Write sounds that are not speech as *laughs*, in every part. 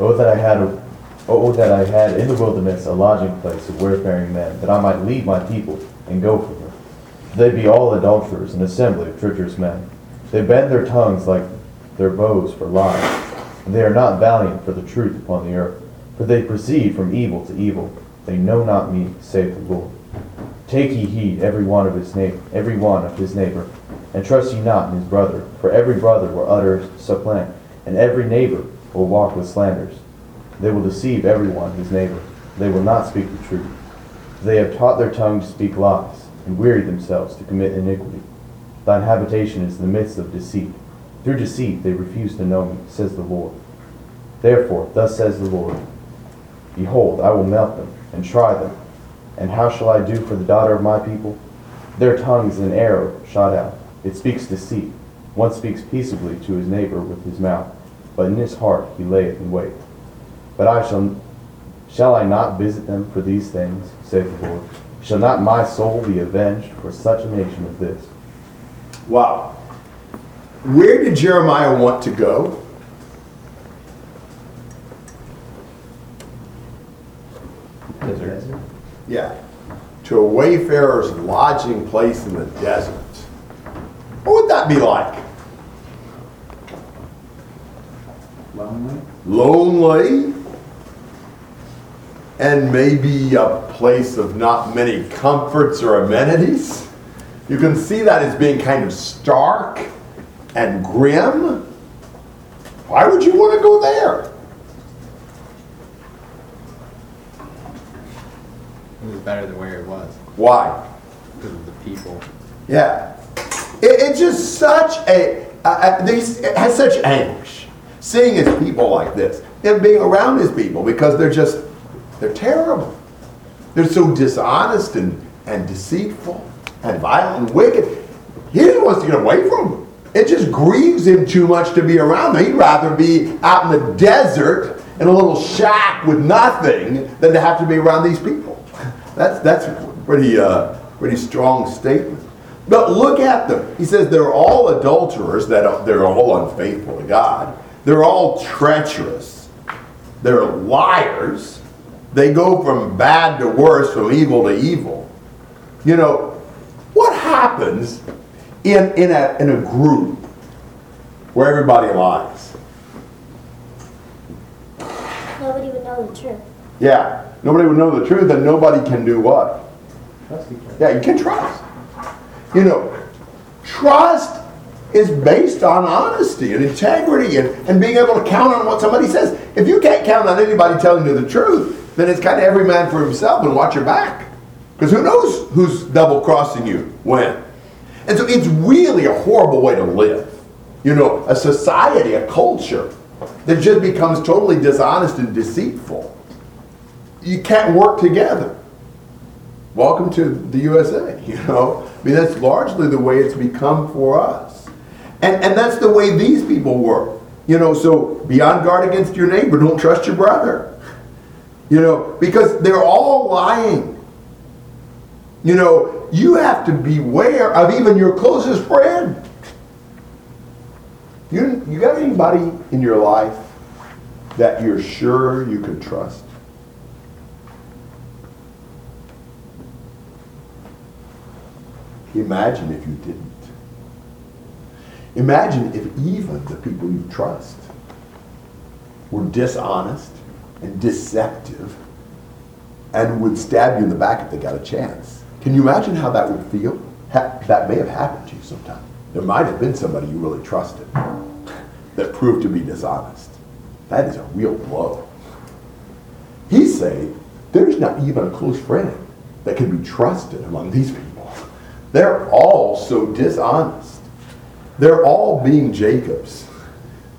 Oh, that I had a, oh, oh, that I had in the wilderness a lodging place of wayfaring men, that I might leave my people and go from them. They be all adulterers, an assembly of treacherous men. They bend their tongues like their bows for lies, and they are not valiant for the truth upon the earth. For they proceed from evil to evil. They know not me, save the Lord. Take ye heed every one of his neighbor, every one of his neighbor, and trust ye not in his brother. For every brother will utter supplant, and every neighbor will walk with slanders. They will deceive every one his neighbor. They will not speak the truth. They have taught their tongue to speak lies, and wearied themselves to commit iniquity. Thine habitation is in the midst of deceit. Through deceit they refuse to know me, says the Lord. Therefore, thus says the Lord Behold, I will melt them, and try them. And how shall I do for the daughter of my people? Their tongue is an arrow shot out. It speaks deceit. One speaks peaceably to his neighbor with his mouth, but in his heart he layeth in wait. But I shall shall I not visit them for these things, saith the Lord? Shall not my soul be avenged for such a nation as this? Wow. Where did Jeremiah want to go? Desert. Yeah. To a wayfarer's lodging place in the desert. What would that be like? Lonely? Lonely? And maybe a place of not many comforts or amenities? You can see that as being kind of stark and grim. Why would you want to go there? It was better than where it was Why? because of the people. Yeah. It, it's just such a, uh, it has such anguish seeing his people like this and being around his people because they're just, they're terrible. They're so dishonest and, and deceitful and violent and wicked. He just wants to get away from them. It just grieves him too much to be around them. He'd rather be out in the desert in a little shack with nothing than to have to be around these people. That's that's a pretty uh, pretty strong statement. But look at them. He says they're all adulterers. That they're all unfaithful to God. They're all treacherous. They're liars. They go from bad to worse, from evil to evil. You know, what happens in, in, a, in a group where everybody lies? Nobody would know the truth. Yeah, nobody would know the truth, and nobody can do what? Trust each other. Yeah, you can trust. You know, trust is based on honesty and integrity and, and being able to count on what somebody says. If you can't count on anybody telling you the truth, then it's kind of every man for himself and watch your back. Because who knows who's double crossing you when? And so it's really a horrible way to live. You know, a society, a culture that just becomes totally dishonest and deceitful. You can't work together welcome to the USA, *laughs* you know? I mean, that's largely the way it's become for us. And, and that's the way these people were. You know, so be on guard against your neighbor. Don't trust your brother. You know, because they're all lying. You know, you have to beware of even your closest friend. You, you got anybody in your life that you're sure you can trust? Imagine if you didn't. Imagine if even the people you trust were dishonest and deceptive and would stab you in the back if they got a chance. Can you imagine how that would feel? Ha- that may have happened to you sometime. There might have been somebody you really trusted that proved to be dishonest. That is a real blow. He's saying there's not even a close friend that can be trusted among these people. They're all so dishonest. They're all being Jacobs,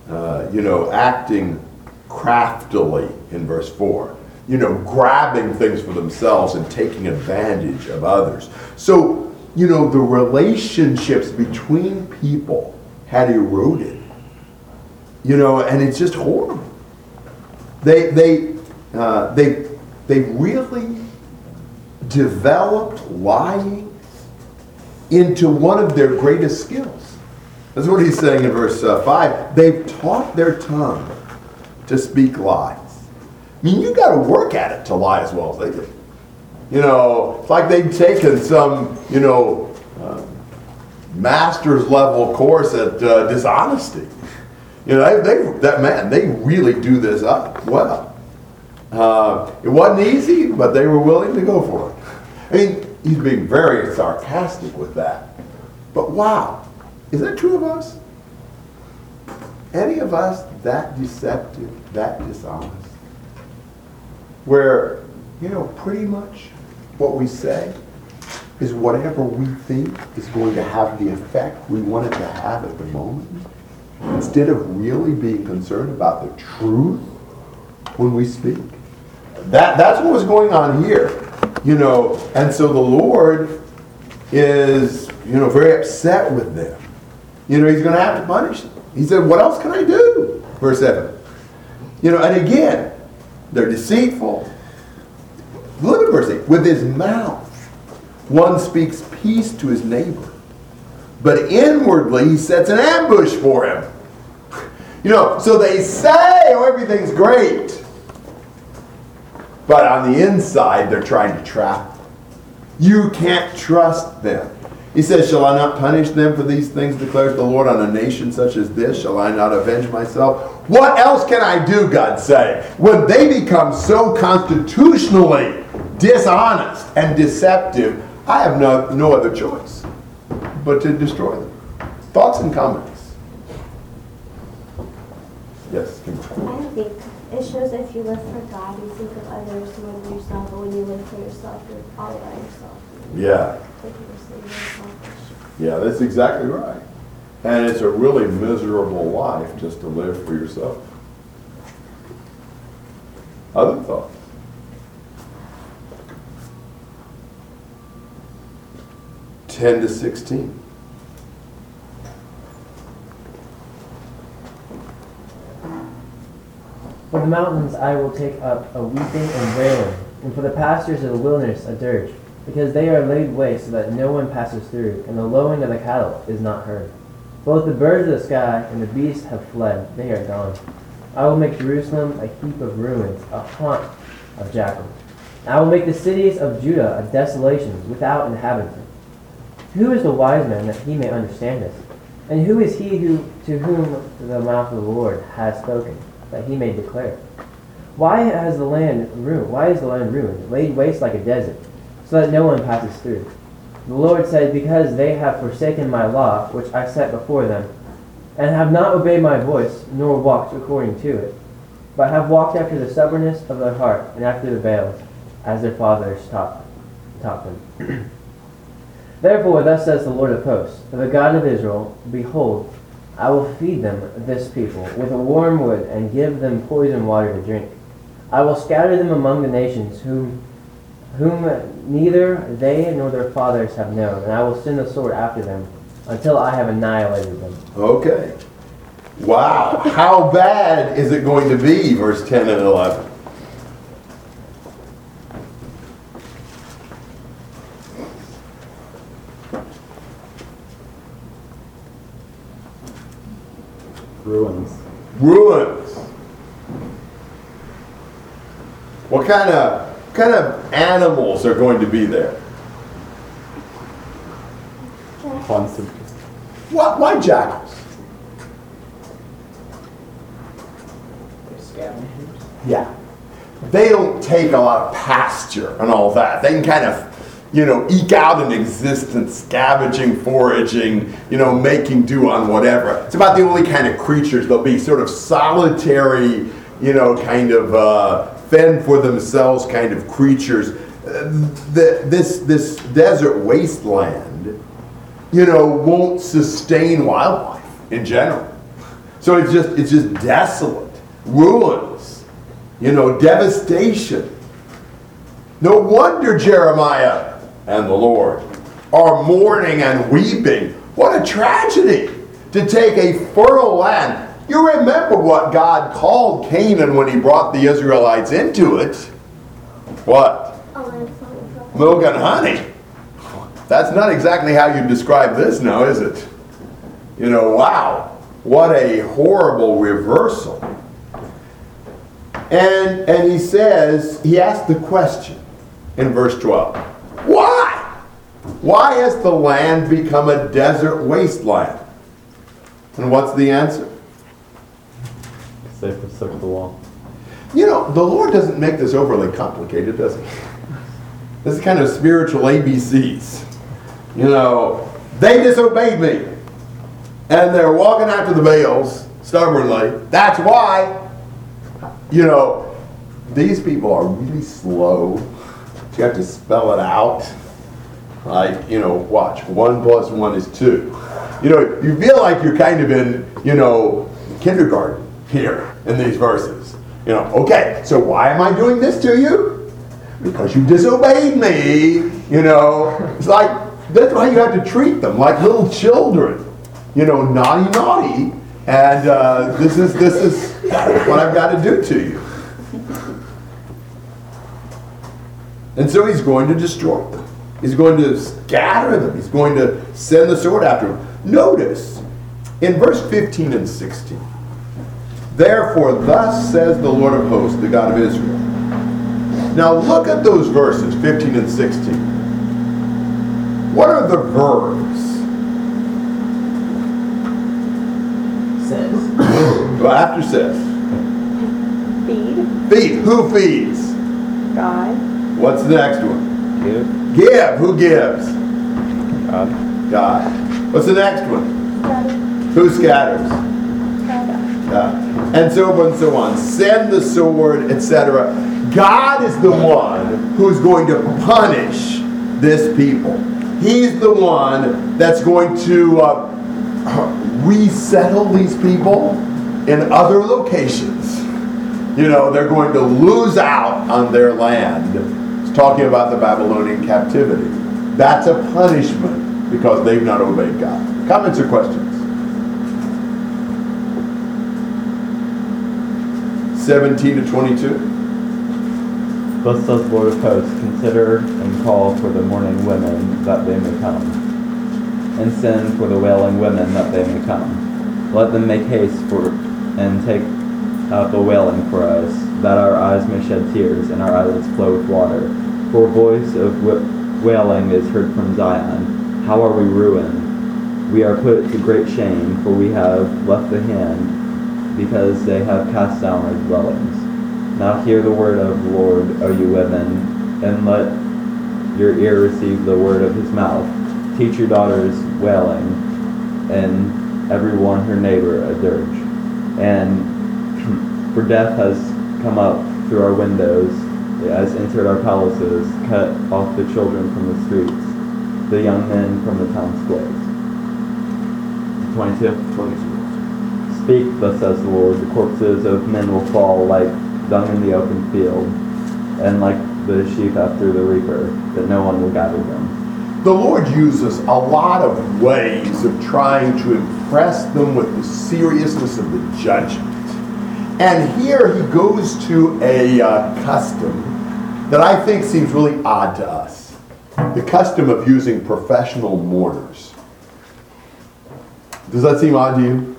uh, you know, acting craftily in verse 4, you know, grabbing things for themselves and taking advantage of others. So, you know, the relationships between people had eroded, you know, and it's just horrible. They, they, uh, they, they really developed lying into one of their greatest skills. That's what he's saying in verse uh, 5. They've taught their tongue to speak lies. I mean, you got to work at it to lie as well as they do. You know, it's like they've taken some, you know, uh, master's level course at uh, dishonesty. You know, they, they, that man, they really do this up well. Uh, it wasn't easy, but they were willing to go for it. I mean, he's being very sarcastic with that. But wow, is that true of us? Any of us that deceptive, that dishonest? Where, you know, pretty much what we say is whatever we think is going to have the effect we want it to have at the moment, instead of really being concerned about the truth when we speak. That, that's what was going on here, you know, and so the Lord is, you know, very upset with them. You know, he's going to have to punish them. He said, What else can I do? Verse 7. You know, and again, they're deceitful. Look at verse 8. With his mouth, one speaks peace to his neighbor, but inwardly he sets an ambush for him. You know, so they say, oh, everything's great. But on the inside, they're trying to trap. You can't trust them. He says, Shall I not punish them for these things, declares the Lord, on a nation such as this? Shall I not avenge myself? What else can I do, God say, when they become so constitutionally dishonest and deceptive? I have no, no other choice but to destroy them. Thoughts and comments? Yes. I think it shows if you live for God, you think of others more than yourself, but when you live for yourself, you're all by yourself. Yeah. Yeah, that's exactly right. And it's a really miserable life just to live for yourself. Other thoughts? Ten to sixteen. For the mountains I will take up a weeping and wailing, and for the pastures of the wilderness a dirge, because they are laid waste so that no one passes through, and the lowing of the cattle is not heard. Both the birds of the sky and the beasts have fled, they are gone. I will make Jerusalem a heap of ruins, a haunt of jackals. I will make the cities of Judah a desolation without inhabitant. Who is the wise man that he may understand this? And who is he who to whom the mouth of the Lord has spoken, that he may declare? Why has the land ruined? Why is the land ruined, laid waste like a desert, so that no one passes through? The Lord said, Because they have forsaken my law, which I set before them, and have not obeyed my voice, nor walked according to it, but have walked after the stubbornness of their heart, and after the Baals, as their fathers taught, taught them. *clears throat* Therefore, thus says the Lord of hosts, the God of Israel, Behold, I will feed them, this people, with a wormwood, and give them poison water to drink. I will scatter them among the nations, whom, whom neither they nor their fathers have known, and I will send the sword after them, until I have annihilated them. Okay. Wow. How bad is it going to be? Verse 10 and 11. Ruins. Ruins. What kind of kind of animals are going to be there? What? Why jackals? scavengers. Yeah. They don't take a lot of pasture and all that. They can kind of, you know, eke out an existence, scavenging, foraging, you know, making do on whatever. It's about the only kind of creatures they'll be sort of solitary, you know, kind of uh, fend for themselves kind of creatures. The, this this desert wasteland, you know, won't sustain wildlife in general. So it's just it's just desolate, ruins, you know, devastation. No wonder Jeremiah and the Lord are mourning and weeping. What a tragedy to take a fertile land. You remember what God called Canaan when he brought the Israelites into it. What? And flowing from Milk and honey. That's not exactly how you describe this now, is it? You know, wow. What a horrible reversal. And, and he says, he asks the question in verse 12 Why? Why has the land become a desert wasteland? And what's the answer? Because they forsook the law. You know, the Lord doesn't make this overly complicated, does he? This is kind of spiritual ABCs. You know, they disobeyed me. And they're walking after the Baals stubbornly. That's why, you know, these people are really slow. You have to spell it out. Like, you know, watch. One plus one is two. You know, you feel like you're kind of in, you know, kindergarten here in these verses. You know, okay, so why am I doing this to you? Because you disobeyed me. You know, it's like, that's why you have to treat them like little children. You know, naughty, naughty. And uh, this is this is what I've got to do to you. And so he's going to destroy them. He's going to scatter them. He's going to send the sword after them. Notice in verse 15 and 16. Therefore, thus says the Lord of hosts, the God of Israel. Now look at those verses, 15 and 16. What are the verbs? Says. *coughs* Well, after says. Feed, Feed. Who feeds? God, What's the next one? Give Give. Who gives? God. God. What's the next one? scatter, Who scatters? scatter. God. And so on and so on. Send the sword, etc. God is the one who's going to punish this people. He's the one that's going to uh, resettle these people in other locations. You know, they're going to lose out on their land. It's talking about the Babylonian captivity. That's a punishment because they've not obeyed God. Comments or questions? 17 to 22. Thus says Lord of hosts, consider and call for the mourning women that they may come, and send for the wailing women that they may come. Let them make haste for and take up the wailing for us, that our eyes may shed tears and our eyelids flow with water. For a voice of wailing is heard from Zion. How are we ruined? We are put to great shame, for we have left the hand, because they have cast down their dwellings. Now hear the word of the Lord, O you women, and let your ear receive the word of his mouth. Teach your daughters wailing, and every one her neighbor a dirge. And *clears throat* for death has come up through our windows, it has entered our palaces, cut off the children from the streets, the young men from the town squares. 22. 22. Speak, thus says the Lord, the corpses of men will fall like dung in the open field, and like the sheep after the reaper, that no one will gather them. The Lord uses a lot of ways of trying to impress them with the seriousness of the judgment. And here he goes to a uh, custom that I think seems really odd to us the custom of using professional mourners. Does that seem odd to you?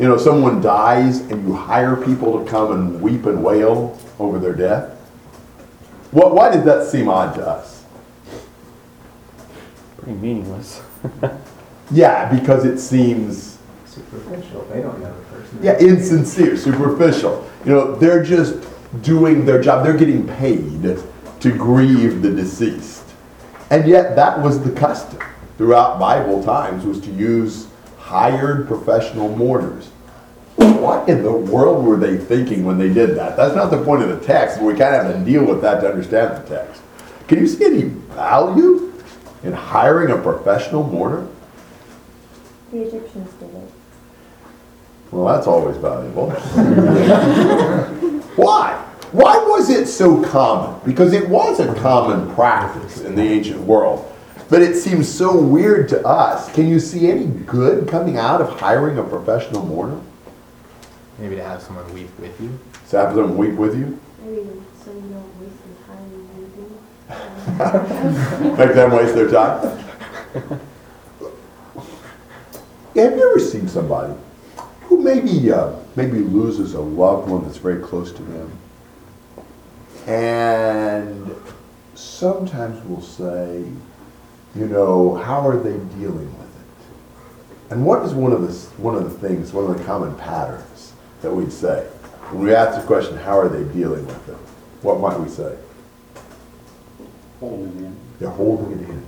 You know, someone dies and you hire people to come and weep and wail over their death. What, why did that seem odd to us? Pretty meaningless. *laughs* Yeah, because it seems Superficial. They don't know the person. yeah insincere, superficial. You know, they're just doing their job. They're getting paid to grieve the deceased, and yet that was the custom throughout Bible times was to use hired professional mourners. What in the world were they thinking when they did that? That's not the point of the text. but We kind of have to deal with that to understand the text. Can you see any value in hiring a professional mourner? The Egyptians did it. Well, that's always valuable. *laughs* Why? Why was it so common? Because it was a common practice in the ancient world. But it seems so weird to us. Can you see any good coming out of hiring a professional mourner? Maybe to have someone weep with you. To have them weep with you? Maybe so you don't waste your time reading. *laughs* Make them waste their time? Have you ever seen somebody who maybe, uh, maybe loses a loved one that's very close to them. And sometimes we'll say, you know, how are they dealing with it? And what is one of the, one of the things, one of the common patterns that we'd say? When we ask the question, how are they dealing with it? What might we say? holding in. They're holding it in.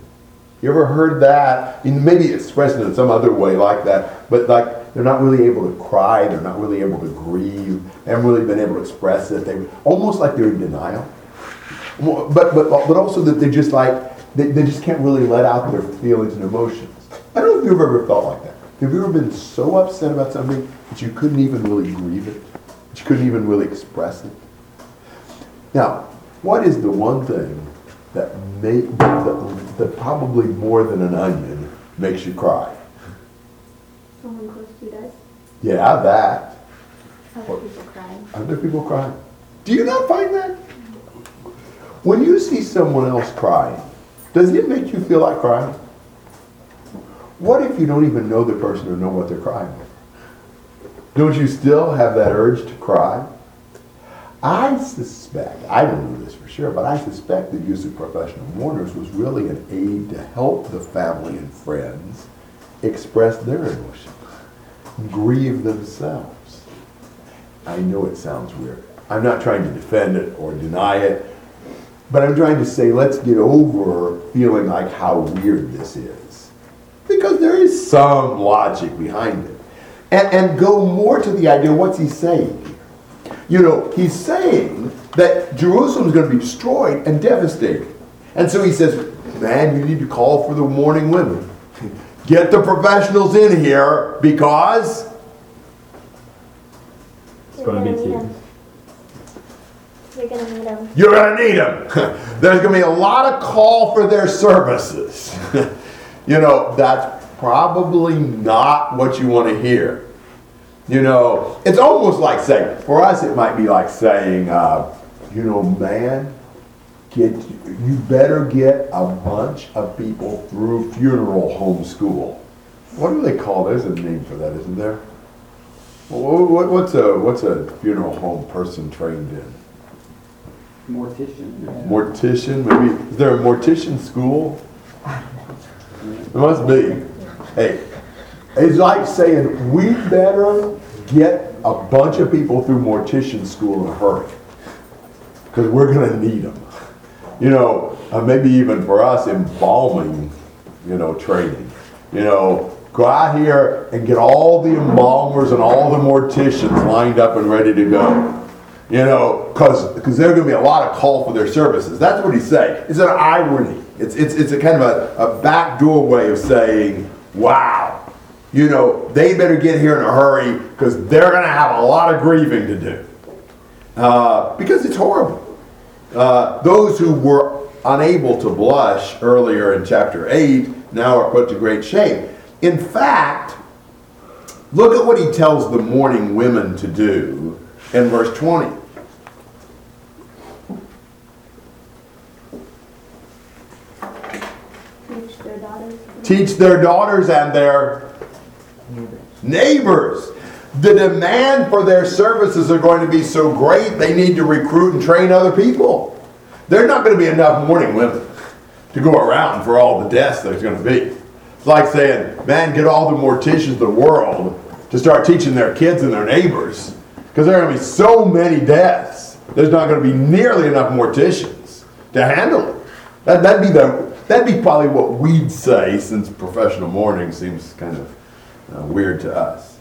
You ever heard that? And maybe expressed in some other way like that, but like they're not really able to cry, they're not really able to grieve, they haven't really been able to express it. They almost like they're in denial. But but but also that they're just like they, they just can't really let out their feelings and emotions. I don't know if you've ever felt like that. Have you ever been so upset about something that you couldn't even really grieve it? That you couldn't even really express it? Now, what is the one thing that may, that, that probably more than an onion makes you cry? Someone close to you does. Yeah, that. Other people crying. Other people crying. Do you not find that? When you see someone else crying, does it make you feel like crying? What if you don't even know the person or know what they're crying over? Don't you still have that urge to cry? I suspect, I don't know this for sure, but I suspect the use of professional mourners was really an aid to help the family and friends express their emotions, grieve themselves. I know it sounds weird. I'm not trying to defend it or deny it, but I'm trying to say let's get over feeling like how weird this is. Because there is some logic behind it. And, and go more to the idea what's he saying here? You know, he's saying that Jerusalem is going to be destroyed and devastated. And so he says, man, you need to call for the mourning women. *laughs* Get the professionals in here because You're gonna be You're gonna need them. You're going to need them. *laughs* There's going to be a lot of call for their services. *laughs* you know, that's probably not what you want to hear. You know, it's almost like saying, for us, it might be like saying, uh, you know, man, get you better get a bunch of people through funeral home school. What do they call? There's a name for that, isn't there? What, what, what's a what's a funeral home person trained in? Mortician. mortician, maybe, is there a mortician school? There must be. Hey, it's like saying, we better get a bunch of people through mortician school in a hurry. Because we're gonna need them. You know, uh, maybe even for us embalming, you know, training. You know, go out here and get all the embalmers and all the morticians lined up and ready to go. You know, because because there's going to be a lot of call for their services. That's what he's saying. It's an irony. It's it's it's a kind of a, a backdoor way of saying, wow, you know, they better get here in a hurry because they're going to have a lot of grieving to do. Uh, because it's horrible. Uh, those who were unable to blush earlier in chapter 8 now are put to great shame. In fact, look at what he tells the mourning women to do in verse 20. Teach their daughters. Teach their daughters and their neighbors. The demand for their services are going to be so great, they need to recruit and train other people. There's not going to be enough mourning women to go around for all the deaths there's going to be. It's like saying, man, get all the morticians of the world to start teaching their kids and their neighbors. Because there are going to be so many deaths, there's not going to be nearly enough morticians to handle it. That, that'd be the that'd be probably what we'd say, since professional mourning seems kind of uh, weird to us.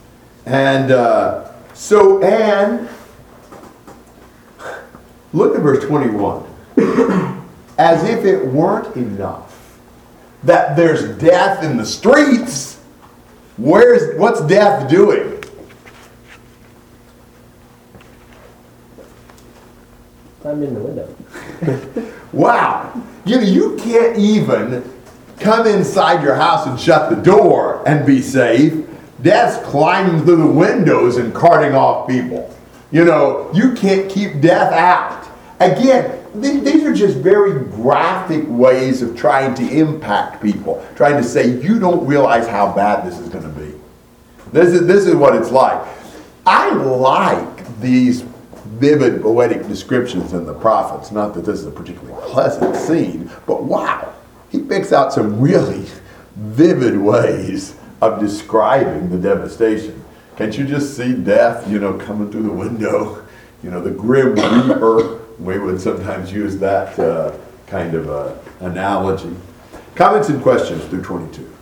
And uh, so, and look at verse 21. *clears throat* As if it weren't enough that there's death in the streets, where's what's death doing? Climbed in the window. *laughs* Wow. You know, you can't even come inside your house and shut the door and be safe. Death's climbing through the windows and carting off people. You know, you can't keep death out. Again, th- these are just very graphic ways of trying to impact people, trying to say, you don't realize how bad this is going to be. This is, this is what it's like. I like these vivid poetic descriptions in the prophets. Not that this is a particularly pleasant scene, but wow, he picks out some really vivid ways of describing the devastation. Can't you just see death, you know, coming through the window? You know, the grim reaper. We would sometimes use that uh, kind of uh, analogy. Comments and questions through 22.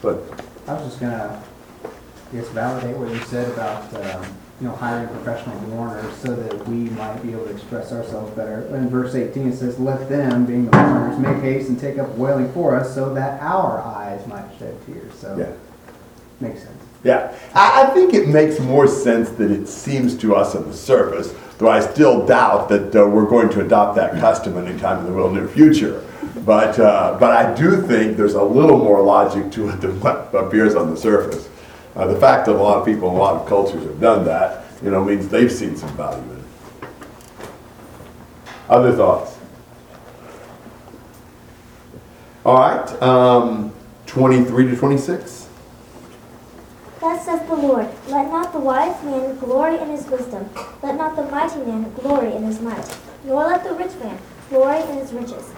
But I was just gonna, I guess, validate what you said about, um, you know, hiring professional mourners so that we might be able to express ourselves better. In verse eighteen, it says, "Let them, being the mourners, make haste and take up wailing for us, so that our eyes might shed tears." So, yeah. Makes sense. Yeah, I, I think it makes more sense than it seems to us on the surface, though I still doubt that uh, we're going to adopt that custom anytime in the real near future. But, uh, but I do think there's a little more logic to it than what appears on the surface. Uh, the fact that a lot of people in a lot of cultures have done that, you know, means they've seen some value in it. Other thoughts? All right, um, 23 to 26. Thus says the Lord, Let not the wise man glory in his wisdom, let not the mighty man glory in his might, nor let the rich man glory in his riches.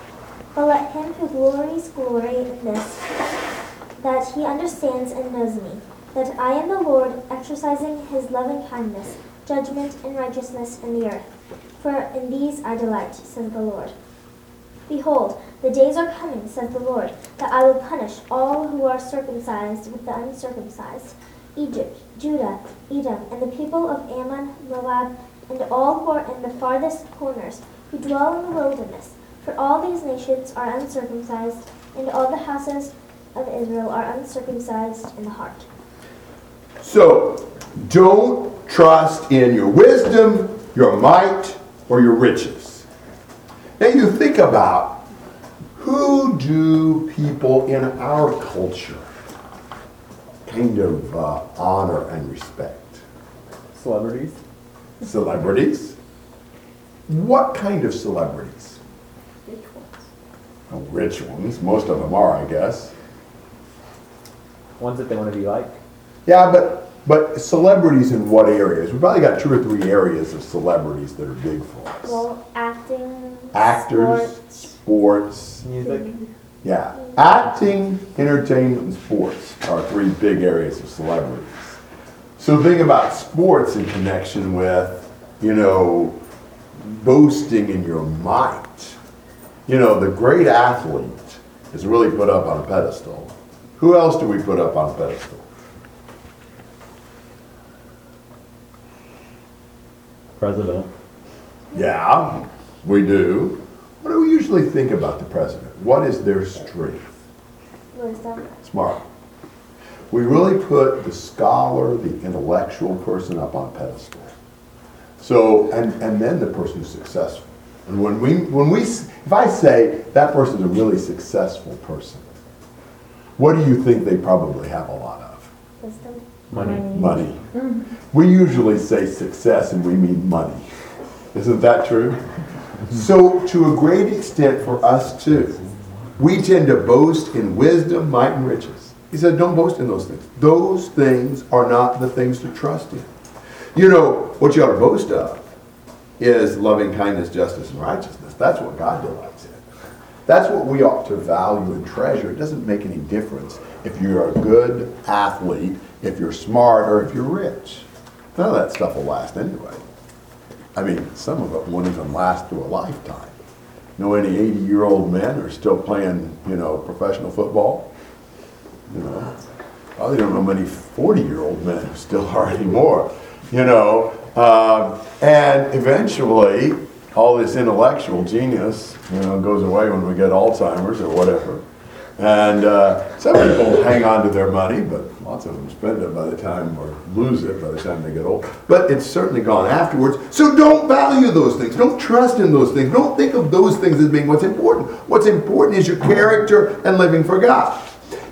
But let him who glories glory in this, that he understands and knows me, that I am the Lord, exercising his loving kindness, judgment, and righteousness in the earth. For in these I delight, says the Lord. Behold, the days are coming, says the Lord, that I will punish all who are circumcised with the uncircumcised, Egypt, Judah, Edom, and the people of Ammon, Moab, and all who are in the farthest corners, who dwell in the wilderness. For all these nations are uncircumcised, and all the houses of Israel are uncircumcised in the heart. So, don't trust in your wisdom, your might, or your riches. Now you think about who do people in our culture kind of uh, honor and respect? Celebrities? Celebrities? What kind of celebrities? Rich Oh, rich ones. Most of them are, I guess. Ones that they want to be like? Yeah, but but celebrities in what areas? We've probably got two or three areas of celebrities that are big for us. Well, acting, Actors, sports, sports, Music? yeah. Acting, entertainment, and sports are three big areas of celebrities. So think about sports in connection with, you know, boasting in your might. You know, the great athlete is really put up on a pedestal. Who else do we put up on a pedestal? President? Yeah, we do. What do we usually think about the president? What is their strength? wisdom. Smart. We really put the scholar, the intellectual person up on a pedestal. So, and, and then the person who's successful. And when we, when we, if I say that person's a really successful person, what do you think they probably have a lot of? Wisdom. Money. Money. Mm-hmm. We usually say success and we mean money. Isn't that true? Mm-hmm. So, to a great extent for us too, we tend to boast in wisdom, might, and riches. He said, don't boast in those things. Those things are not the things to trust in. You know, what you ought to boast of is loving kindness, justice, and righteousness. That's what God delights in. That's what we ought to value and treasure. It doesn't make any difference if you're a good athlete, if you're smart, or if you're rich. None of that stuff will last anyway. I mean, some of it won't even last through a lifetime. You Know any 80 year old men are still playing, you know, professional football? You know, I don't know many 40 year old men who still are *laughs* anymore. You know, um, and eventually, all this intellectual genius, you know, goes away when we get Alzheimer's or whatever. And uh, some people hang on to their money, but lots of them spend it by the time, or lose it by the time they get old. But it's certainly gone afterwards. So don't value those things. Don't trust in those things. Don't think of those things as being what's important. What's important is your character and living for God.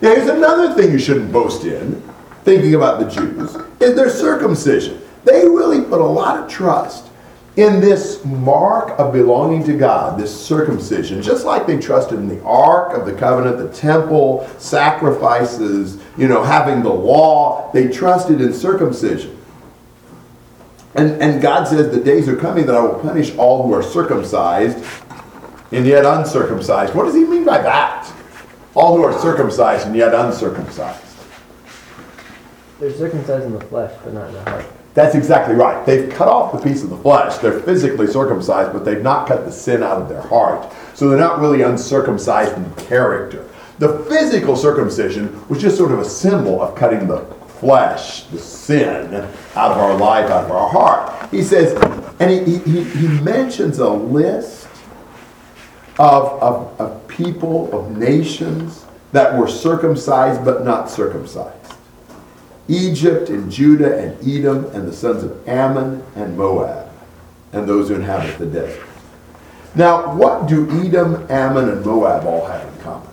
Now, here's another thing you shouldn't boast in, thinking about the Jews, is their circumcision. They really put a lot of trust in this mark of belonging to God, this circumcision, just like they trusted in the Ark of the Covenant, the temple, sacrifices, you know, having the law, they trusted in circumcision. And, and God says, The days are coming that I will punish all who are circumcised and yet uncircumcised. What does he mean by that? All who are circumcised and yet uncircumcised. They're circumcised in the flesh, but not in the heart. That's exactly right. They've cut off the piece of the flesh. They're physically circumcised, but they've not cut the sin out of their heart. So they're not really uncircumcised in character. The physical circumcision was just sort of a symbol of cutting the flesh, the sin, out of our life, out of our heart. He says, and he, he, he mentions a list of, of, of people, of nations that were circumcised but not circumcised. Egypt and Judah and Edom and the sons of Ammon and Moab and those who inhabit the desert. Now, what do Edom, Ammon, and Moab all have in common?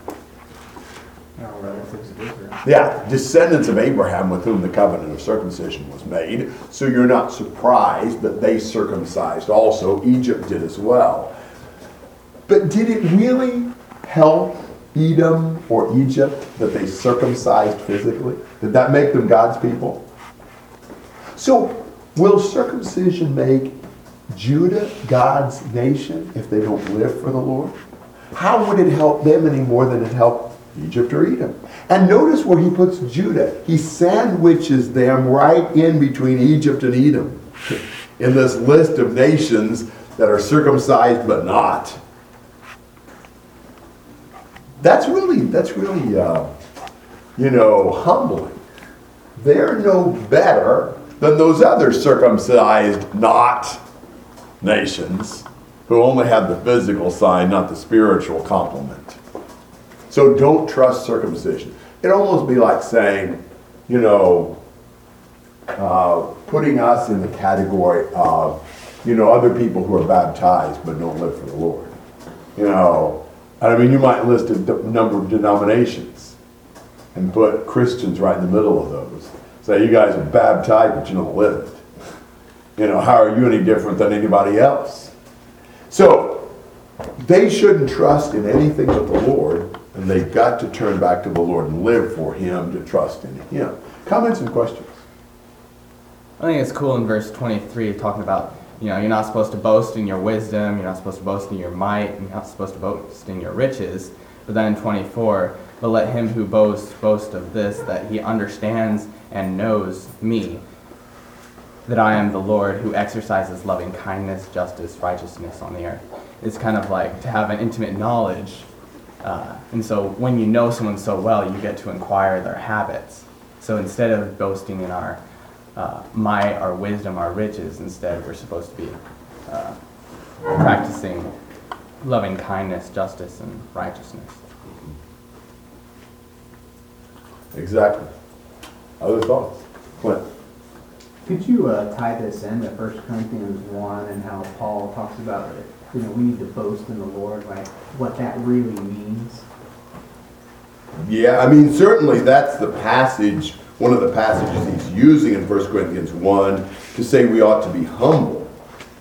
Relatives of Israel. Yeah, descendants of Abraham with whom the covenant of circumcision was made. So you're not surprised that they circumcised also. Egypt did as well. But did it really help Edom or Egypt that they circumcised physically? Did that make them God's people? So, will circumcision make Judah God's nation if they don't live for the Lord? How would it help them any more than it helped Egypt or Edom? And notice where he puts Judah. He sandwiches them right in between Egypt and Edom in this list of nations that are circumcised but not. That's really, that's really, uh, you know, humbling. They're no better than those other circumcised not nations who only have the physical sign, not the spiritual complement. So don't trust circumcision. It'd almost be like saying, you know, uh, putting us in the category of, you know, other people who are baptized but don't live for the Lord. You know, I mean, you might list a number of denominations and put Christians right in the middle of those. Say, you guys are baptized, but you don't live it. You know, how are you any different than anybody else? So, they shouldn't trust in anything but the Lord, and they've got to turn back to the Lord and live for Him to trust in Him. Comments and questions? I think it's cool in verse 23 talking about, you know, you're not supposed to boast in your wisdom, you're not supposed to boast in your might, you're not supposed to boast in your riches. But then 24, but let him who boasts boast of this, that he understands and knows me, that I am the Lord who exercises loving kindness, justice, righteousness on the earth. It's kind of like to have an intimate knowledge. Uh, and so when you know someone so well, you get to inquire their habits. So instead of boasting in our uh, might, our wisdom, our riches. Instead, we're supposed to be uh, practicing loving kindness, justice, and righteousness. Exactly. Other thoughts? Clint? Could you uh, tie this in to 1 Corinthians 1 and how Paul talks about it? You know, we need to boast in the Lord, like what that really means. Yeah, I mean, certainly that's the passage, one of the passages he's using in 1 Corinthians 1 to say we ought to be humble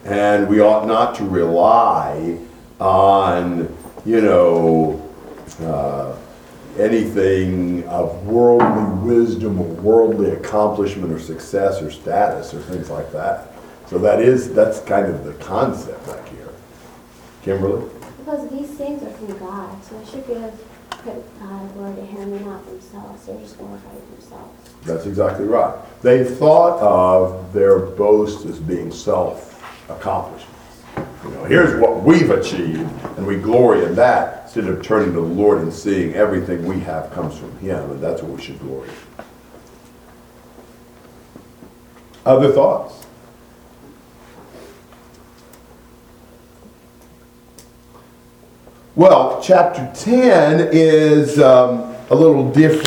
and we ought not to rely on, you know, uh, anything of worldly wisdom or worldly accomplishment or success or status or things like that. So that is, that's kind of the concept back here. Kimberly? Because these things are from God, so I should give glory uh, to Him, and not themselves. They're just themselves. That's exactly right. They thought of their boast as being self accomplishment. You know, here's what we've achieved, and we glory in that, instead of turning to the Lord and seeing everything we have comes from Him, and that's what we should glory in. Other thoughts? Well, chapter 10 is um, a little different.